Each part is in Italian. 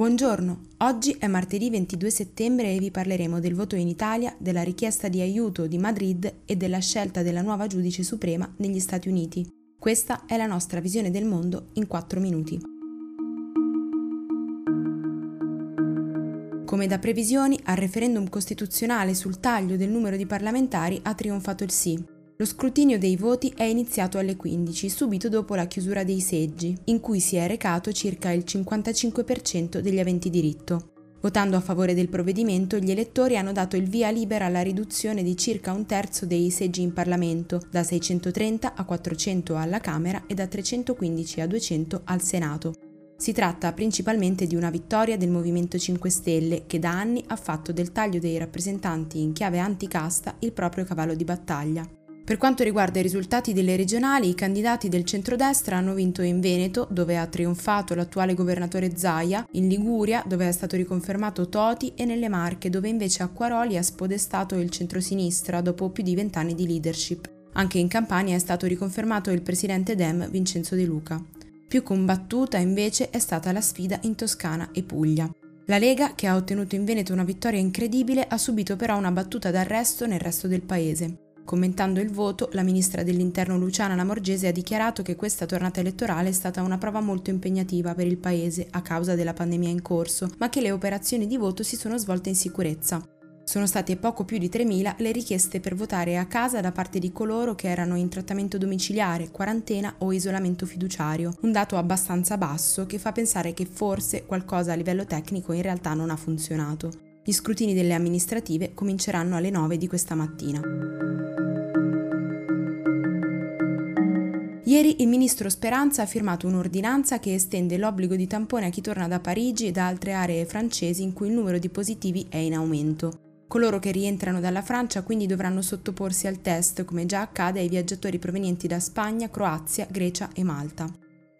Buongiorno, oggi è martedì 22 settembre e vi parleremo del voto in Italia, della richiesta di aiuto di Madrid e della scelta della nuova giudice suprema negli Stati Uniti. Questa è la nostra visione del mondo in 4 minuti. Come da previsioni, al referendum costituzionale sul taglio del numero di parlamentari ha trionfato il sì. Lo scrutinio dei voti è iniziato alle 15, subito dopo la chiusura dei seggi, in cui si è recato circa il 55% degli aventi diritto. Votando a favore del provvedimento, gli elettori hanno dato il via libera alla riduzione di circa un terzo dei seggi in Parlamento, da 630 a 400 alla Camera e da 315 a 200 al Senato. Si tratta principalmente di una vittoria del Movimento 5 Stelle, che da anni ha fatto del taglio dei rappresentanti in chiave anticasta il proprio cavallo di battaglia. Per quanto riguarda i risultati delle regionali, i candidati del centrodestra hanno vinto in Veneto, dove ha trionfato l'attuale governatore Zaia, in Liguria, dove è stato riconfermato Toti, e nelle Marche, dove invece Acquaroli ha spodestato il centrosinistra dopo più di vent'anni di leadership. Anche in Campania è stato riconfermato il presidente Dem Vincenzo De Luca. Più combattuta invece è stata la sfida in Toscana e Puglia. La Lega, che ha ottenuto in Veneto una vittoria incredibile, ha subito però una battuta d'arresto nel resto del paese. Commentando il voto, la ministra dell'Interno Luciana Lamorgese ha dichiarato che questa tornata elettorale è stata una prova molto impegnativa per il Paese a causa della pandemia in corso, ma che le operazioni di voto si sono svolte in sicurezza. Sono state poco più di 3.000 le richieste per votare a casa da parte di coloro che erano in trattamento domiciliare, quarantena o isolamento fiduciario, un dato abbastanza basso che fa pensare che forse qualcosa a livello tecnico in realtà non ha funzionato. Gli scrutini delle amministrative cominceranno alle 9 di questa mattina. Ieri il ministro Speranza ha firmato un'ordinanza che estende l'obbligo di tampone a chi torna da Parigi e da altre aree francesi in cui il numero di positivi è in aumento. Coloro che rientrano dalla Francia quindi dovranno sottoporsi al test, come già accade ai viaggiatori provenienti da Spagna, Croazia, Grecia e Malta.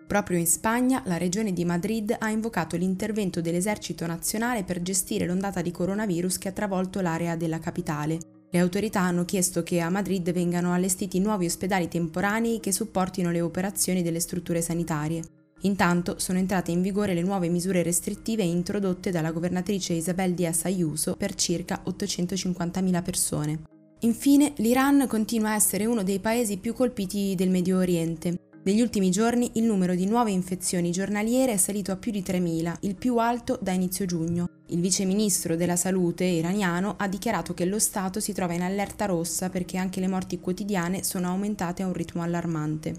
Proprio in Spagna, la regione di Madrid ha invocato l'intervento dell'esercito nazionale per gestire l'ondata di coronavirus che ha travolto l'area della capitale. Le autorità hanno chiesto che a Madrid vengano allestiti nuovi ospedali temporanei che supportino le operazioni delle strutture sanitarie. Intanto sono entrate in vigore le nuove misure restrittive introdotte dalla governatrice Isabel Díaz Ayuso per circa 850.000 persone. Infine, l'Iran continua a essere uno dei paesi più colpiti del Medio Oriente. Negli ultimi giorni il numero di nuove infezioni giornaliere è salito a più di 3.000, il più alto da inizio giugno. Il vice ministro della salute iraniano ha dichiarato che lo Stato si trova in allerta rossa perché anche le morti quotidiane sono aumentate a un ritmo allarmante.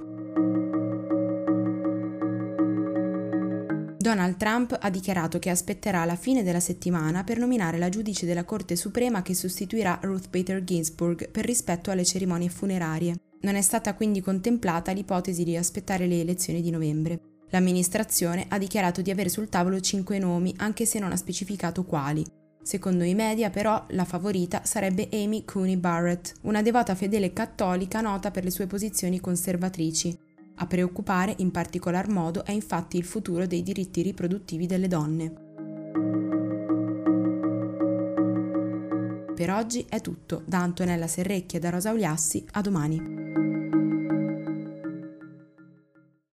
Donald Trump ha dichiarato che aspetterà la fine della settimana per nominare la giudice della Corte Suprema che sostituirà Ruth Bader Ginsburg per rispetto alle cerimonie funerarie. Non è stata quindi contemplata l'ipotesi di aspettare le elezioni di novembre. L'amministrazione ha dichiarato di avere sul tavolo cinque nomi, anche se non ha specificato quali. Secondo i media, però, la favorita sarebbe Amy Cooney Barrett, una devota fedele cattolica nota per le sue posizioni conservatrici. A preoccupare in particolar modo è infatti il futuro dei diritti riproduttivi delle donne. Per oggi è tutto, da Antonella Serrecchia e da Rosa Uliassi, a domani.